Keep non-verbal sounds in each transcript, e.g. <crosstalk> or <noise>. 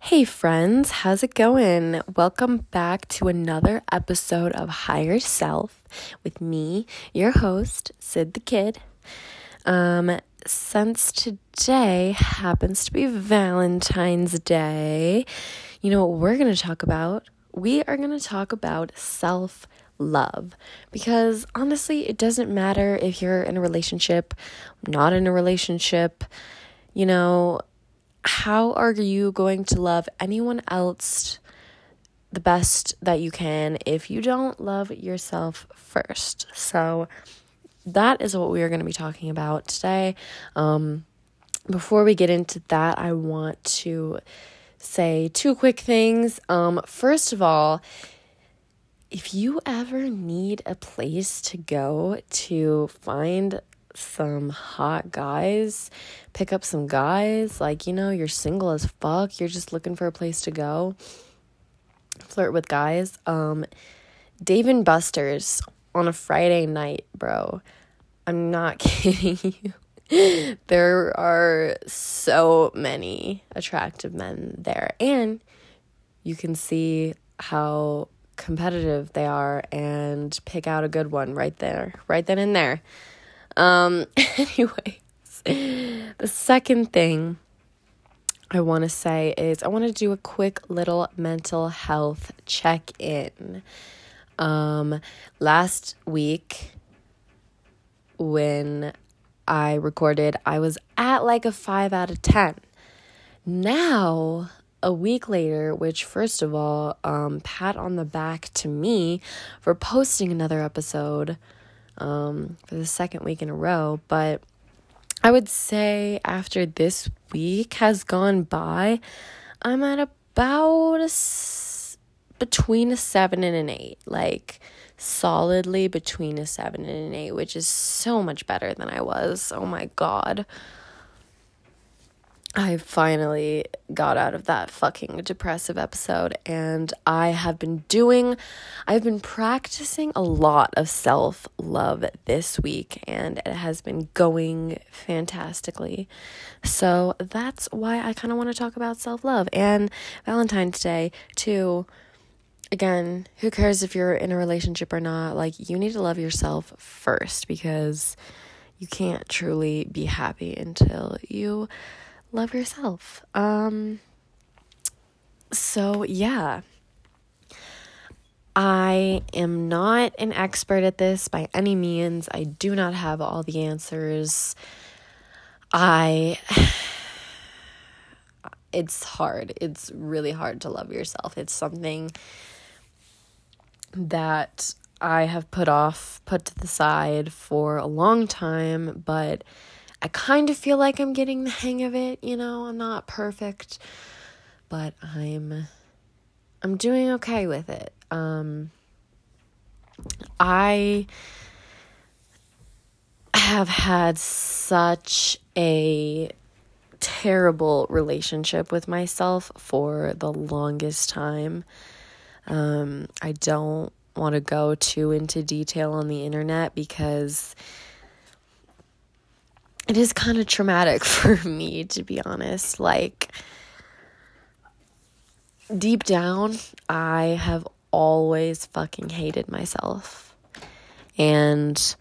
Hey, friends, how's it going? Welcome back to another episode of Higher Self with me, your host, Sid the Kid. Um, since today happens to be Valentine's Day, you know what we're going to talk about? We are going to talk about self love because honestly, it doesn't matter if you're in a relationship, not in a relationship, you know, how are you going to love anyone else the best that you can if you don't love yourself first? So, that is what we are going to be talking about today. Um, before we get into that, I want to say two quick things. Um, first of all, if you ever need a place to go to find some hot guys, pick up some guys, like, you know, you're single as fuck, you're just looking for a place to go, flirt with guys. Um, Dave and Buster's on a Friday night, bro. I'm not <laughs> kidding you. there are so many attractive men there, and you can see how competitive they are and pick out a good one right there, right then and there. Um, <laughs> anyways, the second thing I want to say is I want to do a quick little mental health check in. Um, last week, when I recorded, I was at like a 5 out of 10. Now, a week later, which, first of all, um, pat on the back to me for posting another episode um, for the second week in a row. But I would say after this week has gone by, I'm at about a, between a seven and an eight. Like, solidly between a seven and an eight, which is so much better than I was. Oh my god. I finally got out of that fucking depressive episode and I have been doing I've been practicing a lot of self-love this week and it has been going fantastically. So that's why I kind of want to talk about self-love and Valentine's Day too. Again, who cares if you're in a relationship or not? Like you need to love yourself first because you can't truly be happy until you love yourself. Um so yeah. I am not an expert at this by any means. I do not have all the answers. I <sighs> it's hard. It's really hard to love yourself. It's something that I have put off, put to the side for a long time, but I kind of feel like I'm getting the hang of it, you know, I'm not perfect, but I'm I'm doing okay with it. Um I have had such a terrible relationship with myself for the longest time. Um, I don't want to go too into detail on the internet because it is kind of traumatic <laughs> for me, to be honest. Like, deep down, I have always fucking hated myself. And,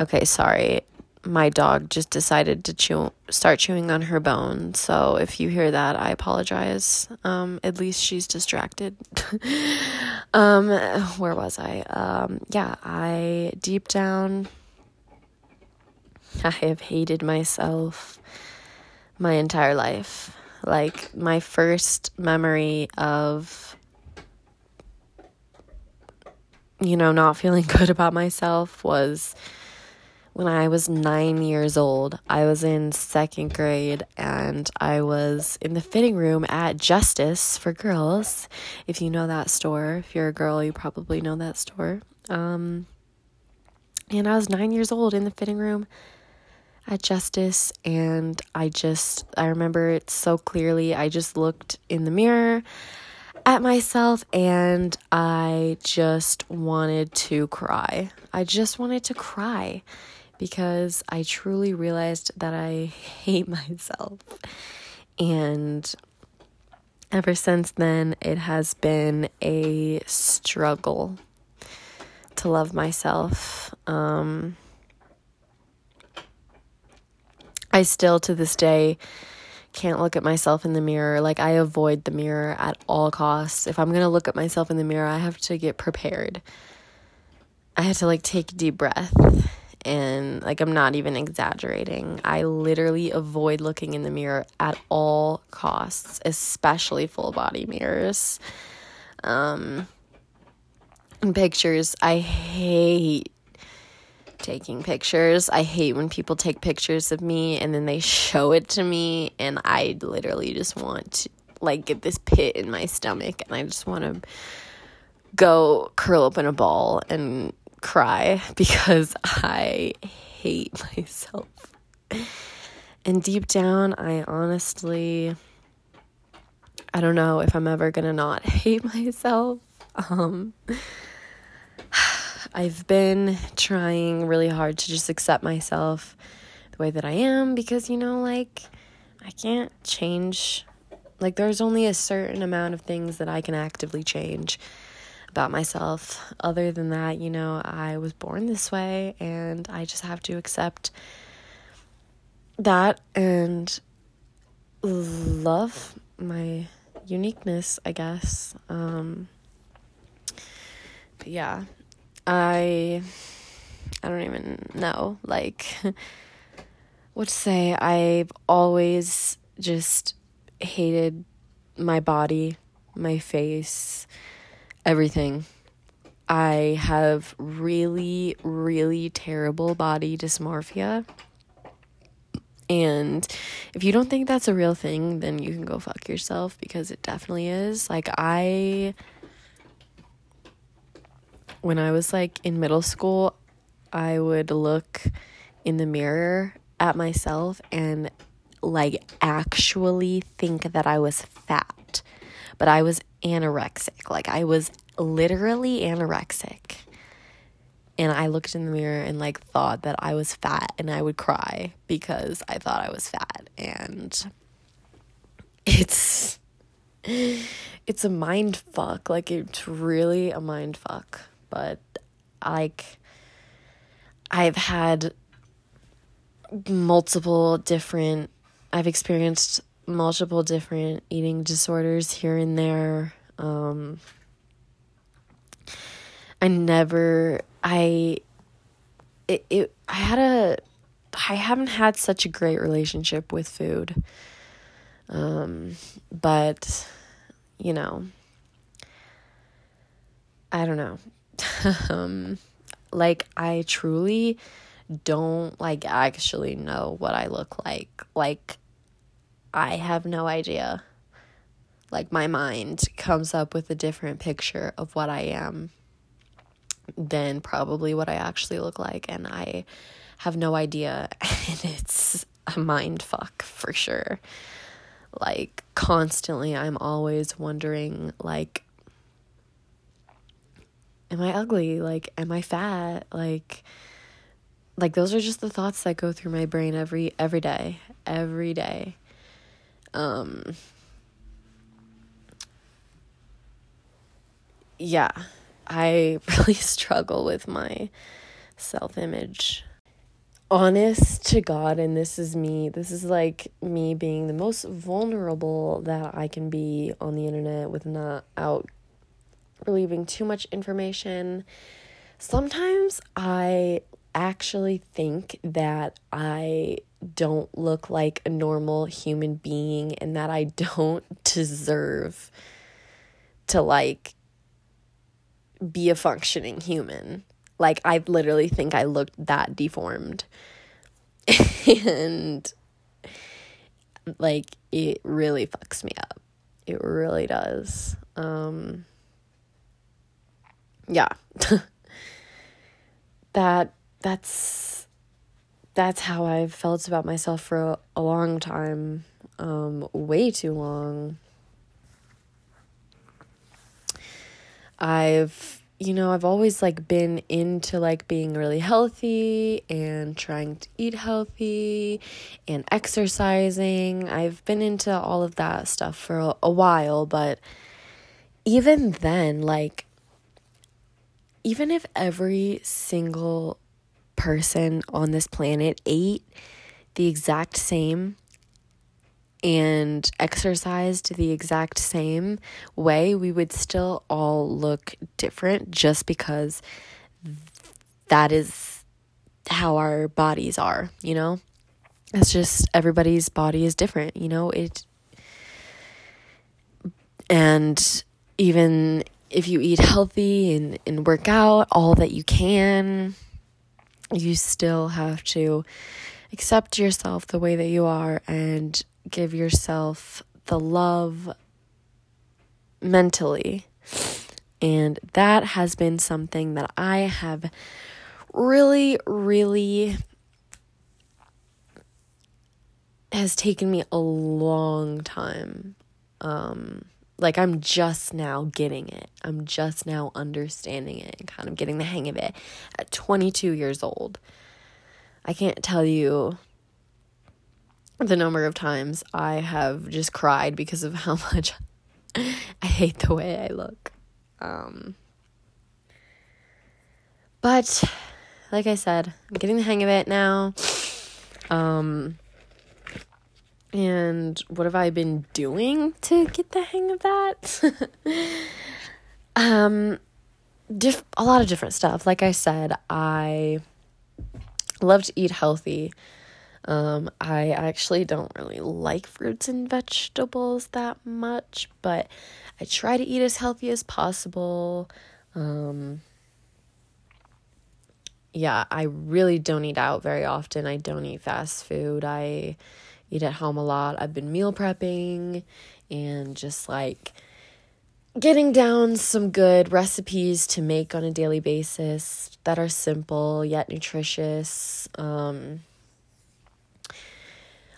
okay, sorry. My dog just decided to chew, start chewing on her bone. So if you hear that, I apologize. Um, at least she's distracted. <laughs> um, where was I? Um, yeah, I deep down I have hated myself my entire life. Like, my first memory of, you know, not feeling <laughs> good about myself was when I was nine years old. I was in second grade and I was in the fitting room at Justice for Girls. If you know that store, if you're a girl, you probably know that store. Um, and I was nine years old in the fitting room at Justice, and I just, I remember it so clearly. I just looked in the mirror at myself and I just wanted to cry. I just wanted to cry because I truly realized that I <laughs> hate myself. And ever since then, it has been a struggle to love myself. Um, I still, to this day, can't look at myself in the mirror. Like, I avoid the mirror at all costs. If I'm gonna look at myself in the mirror, I have to get prepared. I had to, like, take a deep breath. And, like, I'm not even exaggerating. I literally avoid looking in the mirror at all costs, especially full body mirrors. Um, and pictures, I hate taking pictures. I hate when people take pictures of me and then they show it to me and I literally just want to like get this pit in my stomach and I just want to go curl up in a ball and cry <laughs> because I hate <laughs> myself. And deep down, I honestly I don't know if I'm ever to not hate <laughs> myself. Um I've been trying really hard to just accept myself the way that I am because, you know, like, I can't change. Like, there's only a certain amount of things that I can actively change about myself. Other than that, you know, I was born this way and I just have to accept that and love my uniqueness, I guess. Um, but yeah, I I don't even know like <laughs> what to say. I've always just hated my body, my face, everything. I have really, really terrible body dysmorphia. And if you don't think that's a real thing, then you can go fuck yourself because it definitely is. Like, I when I was like in middle school, I would look in the mirror at myself and like actually think that I was fat. But I was anorexic. Like I was literally anorexic. And I looked in the mirror and like thought that I was fat and I would cry because I thought I was fat and it's it's a mind fuck. Like it's really a mind fuck but like I've had multiple different I've experienced multiple different eating disorders here and there. Um I never I it, it I had a I haven't had such a great relationship with food. Um but you know I don't know <laughs> um like I truly don't like actually know what I look like. Like I have no idea. Like my mind comes up with a different picture of what I am than probably what I actually look like and I have no idea <laughs> and it's a mind fuck for sure. Like constantly I'm always wondering like am I ugly? Like, am I fat? Like, like those are just the thoughts that go through my brain every every day, every day. Um, yeah, I <laughs> really struggle with my self image. Honest to God, and this is me, this is like me being the most vulnerable that I can be on the internet with not out leaving too much information. Sometimes I actually think that I don't look like a normal human being and that I don't <laughs> deserve to like be a functioning human. Like I literally think I looked that deformed. <laughs> and like it really fucks me up. It really does. Um yeah. <laughs> that that's that's how I've felt about myself for a, long time. Um way too long. I've you know, I've always like been into like being really healthy and trying to eat healthy and exercising. I've been into all of that stuff for a, a while, but even then, like, even if every single person on this planet ate the exact same and exercised the exact same way, we would still all look different just because that is how our bodies are, you know? It's just everybody's body is different, you know? It and even if you eat healthy and, and work out all that you can, you still have to accept yourself the way that you are and give yourself the love mentally. And that has been something that I have really, really has taken me a long time. Um, like I'm just now getting it. I'm just now understanding it and kind of getting the hang of it at 22 years old. I can't tell you the number of times I have just cried because of <laughs> how much I hate the way I look. Um, but like I said, I'm getting the hang of it now. Um, and what have I been doing to get the hang of that? <laughs> um, diff- a lot of different stuff. Like I said, I love to eat healthy. Um, I actually don't really like fruits and vegetables that much, but I try to eat as healthy as possible. Um, yeah, I really don't eat out very often. I don't eat fast food. I eat at home a lot. I've been meal prepping and just like getting down some good recipes to make on a daily basis that are simple yet nutritious. Um,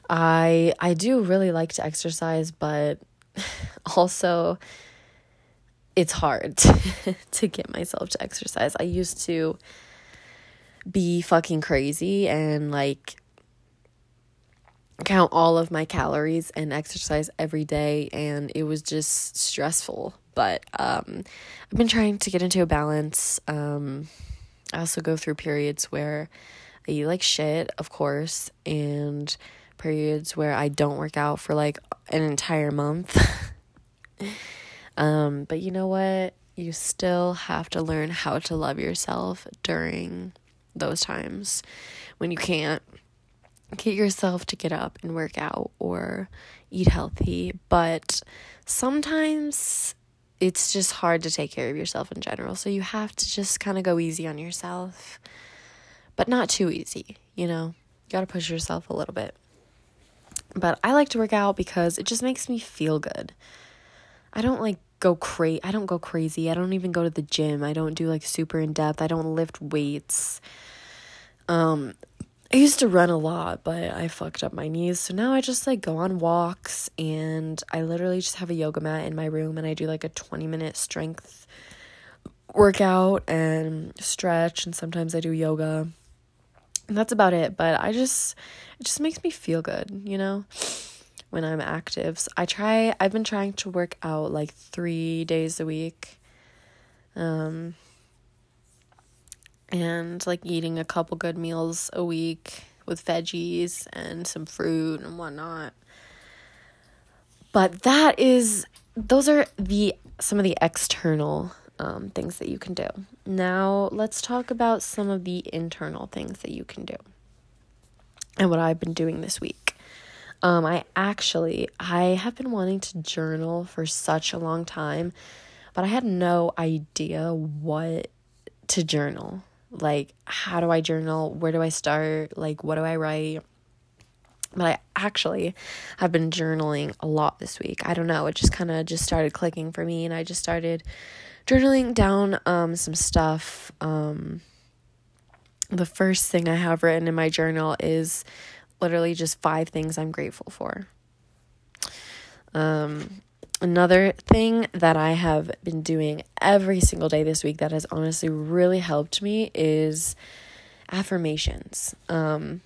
I I do really like to exercise, but <laughs> also it's hard to, <laughs> to get myself to exercise. I used to be fucking crazy and like count all of my calories and exercise every day and it was just stressful but um I've been trying to get into a balance um I also go through periods where I eat like shit of course and periods where I don't work out for like an entire month. <laughs> um, but you know what? You still have to learn how to love yourself during those times when you can't get yourself to get up and work out or eat healthy. But sometimes it's just hard to take care of yourself in general. So you have to just kind of go easy on yourself, but not too easy, you know? You got to push yourself a little bit. But I like to work out because it just makes me feel good. I don't like go crazy. I don't go crazy. I don't even go to the gym. I don't do like super in depth. I don't lift weights. Um I used to run a lot, but I fucked up my knees. So now I just like go on walks and I literally just have a yoga mat in my room and I do like a 20 minute strength workout and stretch and sometimes I do yoga. And that's about it, but I just it just makes me feel good, you know, when I'm active. So I try, I've been trying to work out like three days a week. Um, and like eating a couple good meals a week with veggies and some fruit and whatnot. But that is, those are the some of the external um, things that you can do. Now, let's talk about some of the internal things that you can do and what I've been doing this week. Um, I actually I have been wanting to journal for such a long time, but I had no idea what to journal. Like, how do I journal? Where do I start? Like, what do I write? But I actually have been journaling a lot this week. I don't know, it just kind of just started clicking for me and I just started journaling down um some stuff um the first thing I have written in my journal is literally just five things I'm grateful for. Um, another thing that I have been doing every single day this week that has honestly really helped me is affirmations. Um,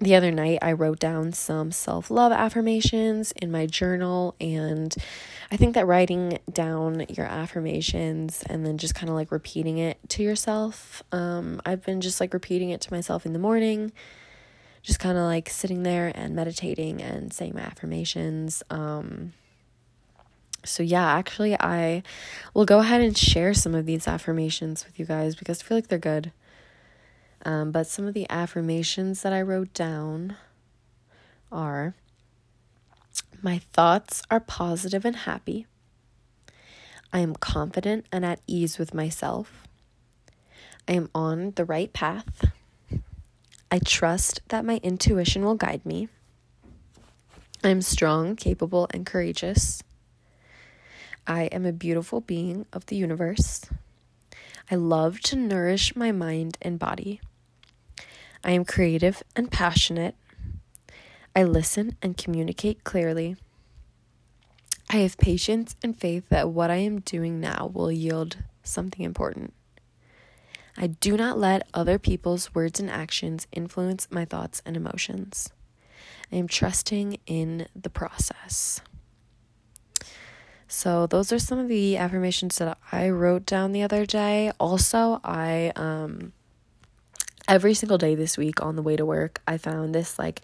the other night, I wrote down some self love affirmations in my journal, and I think that writing down your affirmations and then just kind of like repeating it to yourself, um, I've been just like repeating it to myself in the morning, just kind of like sitting there and meditating and saying my affirmations. Um, so, yeah, actually, I will go ahead and share some of these affirmations with you guys because I feel like they're good. Um, but some of the affirmations that I wrote down are My thoughts are positive and happy. I am confident and at ease with myself. I am on the right path. I trust that my intuition will guide me. I am strong, capable, and courageous. I am a beautiful being of the universe. I love to nourish my mind and body. I am creative and passionate. I listen and communicate clearly. I have patience and faith that what I am doing now will yield something important. I do not let other people's words and actions influence my thoughts and emotions. I am trusting in the process. So, those are some of the affirmations that I wrote down the other day. Also, I um, every single day this week on the way to work, I found this like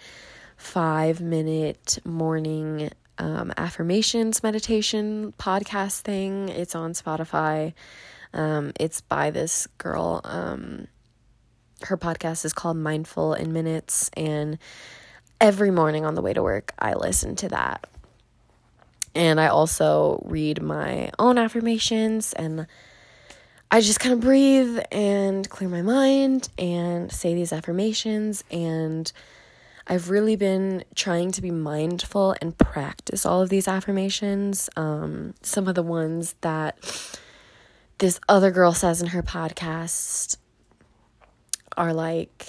five minute morning um, affirmations meditation podcast thing. It's on Spotify. Um, it's by this girl. Um, her podcast is called Mindful in Minutes. And every morning on the way to work, I listen to that. And I also read my own affirmations and I just kind of breathe and clear my mind and say these affirmations. And I've really been trying to be mindful and practice all of these affirmations. Um, some of the ones that this other girl says in her podcast are like,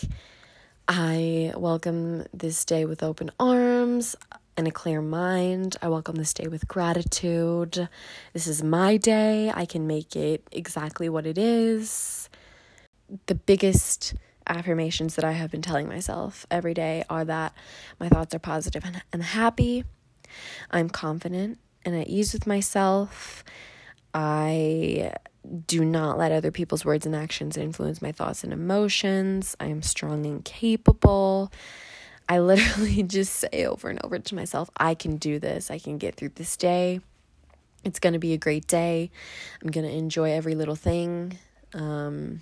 I welcome this day with open arms and a clear mind. I welcome this day with gratitude. This is my day. I can make it exactly what it is. The biggest affirmations that I have been telling myself every day are that my thoughts are positive and, and happy. I'm confident and at ease with myself. I do not let other people's words and actions influence my thoughts and emotions. I am strong and capable. I literally <laughs> just say over and over to myself, I can do this. I can get through this day. It's going to be a great day. I'm going to enjoy every little thing. Um,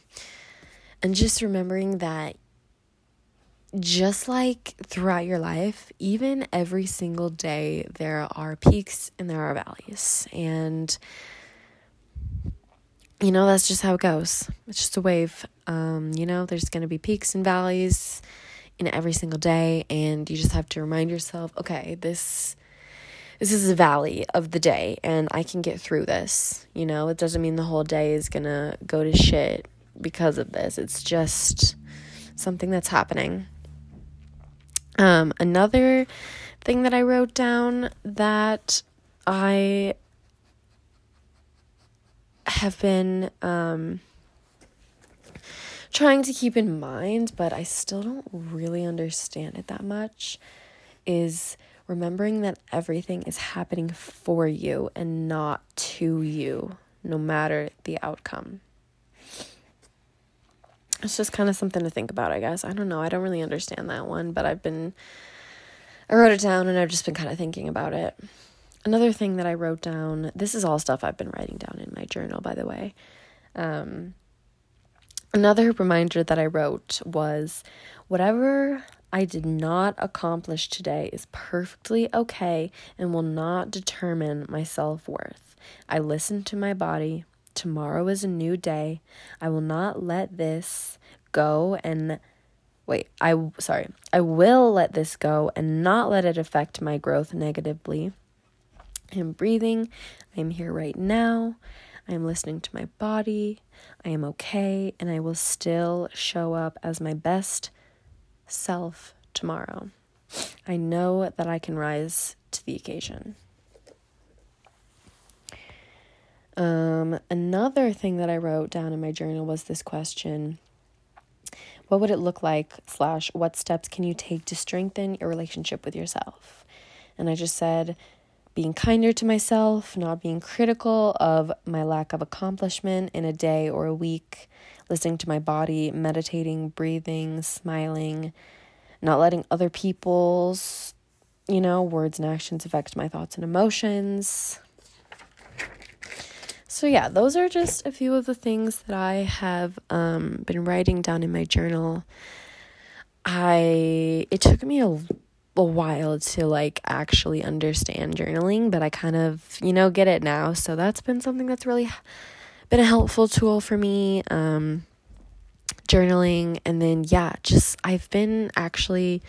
and just remembering that just like throughout your life, even every single day, there are peaks and there are valleys. And, you know, that's just how it goes. It's just a wave. Um, you know, there's going to be peaks and valleys every single day and you just have to remind yourself okay this this is a valley of the day and I can get through this. You know it doesn't mean the whole day is to go to shit because of this. It's just something that's happening. Um another thing that I wrote down that I have been um trying to keep in mind, but I still don't really understand it that much, is remembering that everything is happening for you and not to you, no matter the outcome. It's just kind of something to think about, I guess. I don't know. I don't really understand that one, but I've been, I wrote it down and I've just been kind of thinking about it. Another thing that I wrote down, this is all stuff I've been writing down in my journal, by the way. Um, Another reminder that I wrote was whatever I did not accomplish today is perfectly okay and will not determine my self worth. I listen to my body. Tomorrow is a new day. I will not let this go and wait, I sorry. I will let this go and not let it affect my growth negatively. I'm breathing. I'm here right now. I am listening to my body. I am okay, and I will still show up as my best self tomorrow. I know that I can rise to the occasion. Um, another thing that I wrote down in my journal was this question What would it look like, slash, what steps can you take to strengthen your relationship with yourself? And I just said, being kinder to myself, not being critical of my lack of accomplishment in a day or a week, listening to my body, meditating, breathing, smiling, not letting other people's, you know, words and actions affect my thoughts and emotions. So, yeah, those are just a few of the things that I have um, been writing down in my journal. I, it took me a a while to like actually understand journaling, but I kind of, you know, get it now. So that's been something that's really been a helpful tool for me. Um, journaling and then yeah, just I've been actually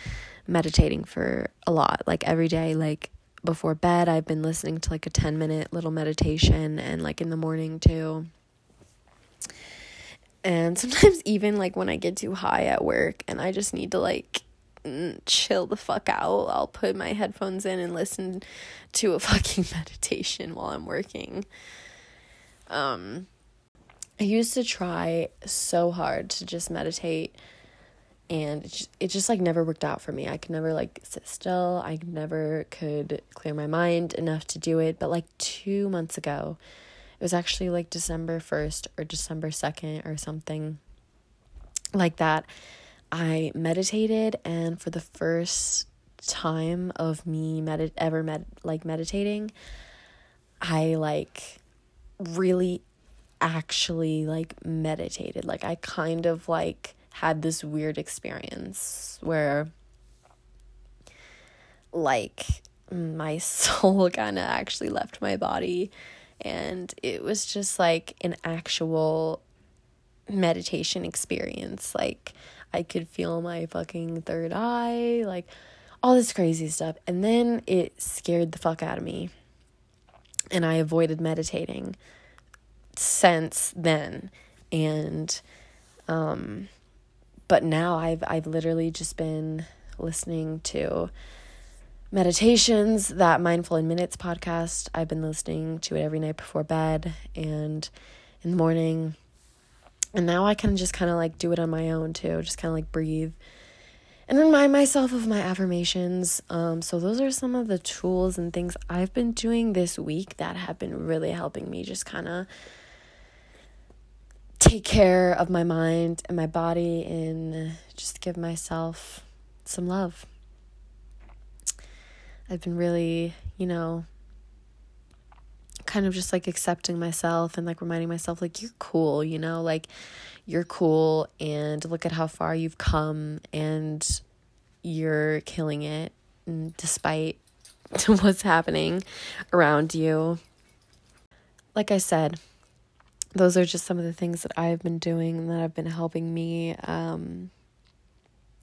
meditating for a lot. Like every day like before bed, I've been listening to like a 10 minute little meditation and like in the morning too. And sometimes <laughs> even like when I get too high at work and I just need to like chill the fuck out. I'll put my headphones in and listen to a <laughs> fucking meditation while I'm working. Um I used to try so hard to just meditate and it just, it just like never worked out for me. I could never like sit still. I never could clear my mind enough to do it. But like 2 months ago, it was actually like December 1st or December 2nd or something like that. I meditated and for the first time of me med ever med like meditating, I like really actually like meditated. Like I kind of like had this weird experience where like my <laughs> soul kind of actually left my body and it was just like an actual meditation experience like I could feel my fucking third eye, like all this crazy stuff. And then it scared the fuck out of me. And I avoided meditating since then. And um but now I've I've literally just been listening to meditations, that Mindful in Minutes podcast. I've been listening to it every night before bed and in the morning and now I can just kind of like do it on my own too, just kind of like breathe and remind myself of my affirmations. Um, so, those are some of the tools and things I've been doing this week that have been really helping me just kind of take care of my mind and my body and just give myself some love. I've been really, you know, kind of just like accepting myself and like reminding myself like you're cool, you know, like you're cool and look at how far you've come and you're killing it despite <laughs> what's happening around you. Like I said, those are just some of the things that I've been doing that have been helping me um,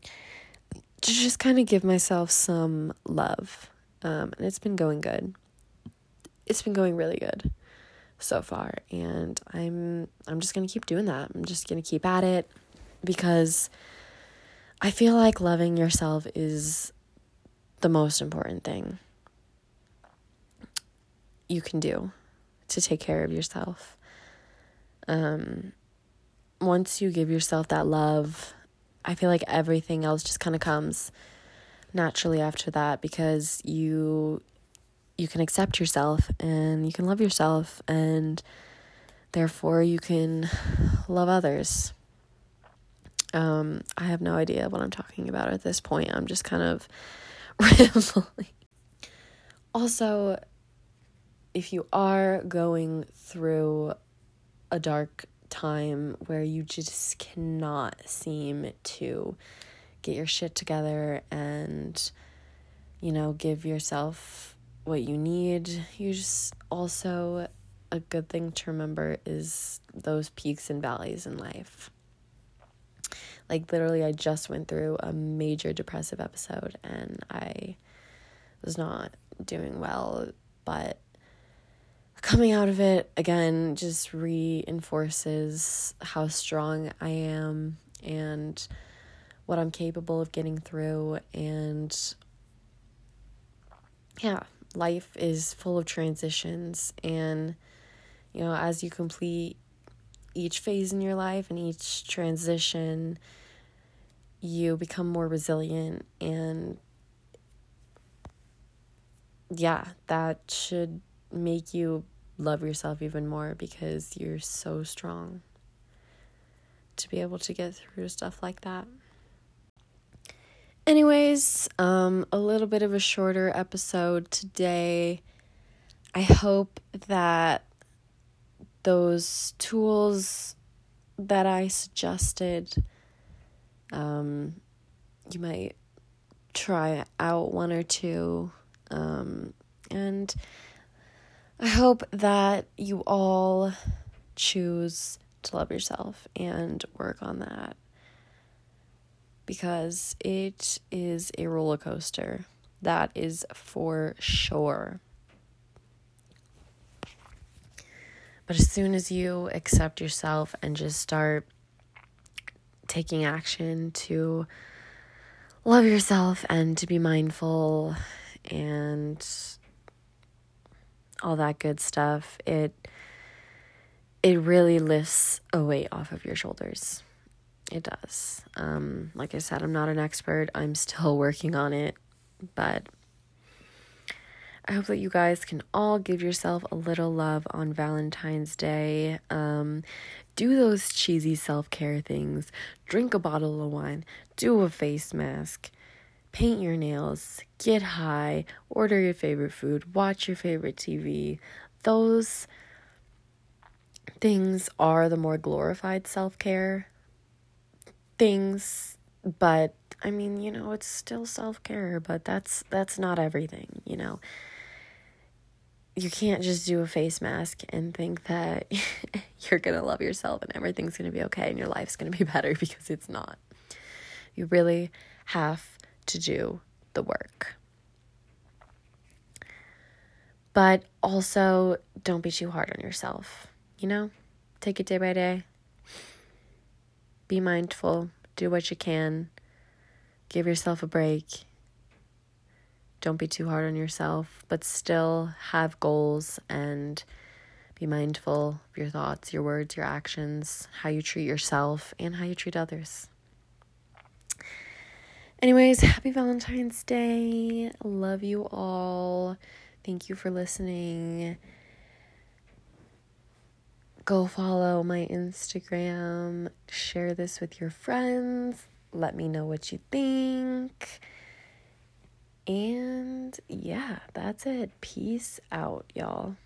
to just kind of give myself some love. Um, and it's been going good it's been going really good so far and I'm I'm just going to keep doing that. I'm just going to keep at it because I feel like loving yourself is the most important thing you can do to take care of yourself. Um once you give yourself that love, I feel like everything else just kind of comes naturally after that because you you can accept yourself and you can love yourself and therefore you can love others. Um, I have no idea what I'm talking about at this point. I'm just kind of <laughs> rambling. Also, if you are going through a dark time where you just cannot seem to get your shit together and, you know, give yourself what you need. You just also, a good thing to remember is those peaks and valleys in life. Like, literally, I just went through a major depressive episode and I was not doing well, but coming out of it again just reinforces how strong I am and what I'm capable of getting through and yeah life is full of transitions and you know, as you complete each phase in your life and each transition, you become more resilient and yeah, that should make you love yourself even more because you're so strong to be able to get through stuff like that. Anyways, um a little bit of a shorter episode today. I hope that those tools that I suggested um you might try out one or two um and I hope that you all choose to love yourself and work on that because it is a roller coaster. That is for sure. But as soon as you accept yourself and just start taking action to love yourself and to be mindful and all that good stuff, it it really lifts a weight off of your shoulders. It does. Um, like I said, I'm not an expert. I'm still <laughs> working on it, but I hope that you guys can all give yourself a little love on Valentine's Day. Um, do those cheesy self care things. Drink a bottle of wine. Do a face mask paint your nails, get high, order your favorite food, watch your favorite TV. Those things are the more glorified self care things, but I mean, you know, it's still self care, but that's that's not everything, you know. You can't just do a face mask and think that <laughs> you're gonna love yourself and everything's gonna be okay and your life's gonna be <laughs> better because it's not. You really have to do the work. But also, don't be too hard on yourself. You know, take it day by day. Be mindful, do what you can, give yourself a break. Don't be too hard on yourself, but still have goals and be mindful of your thoughts, your words, your actions, how you treat yourself, and how you treat others. Anyways, happy Valentine's Day. Love you all. Thank you for listening. Go follow my Instagram. Share this with your friends. Let me know what you think. And yeah, that's it. Peace out, y'all.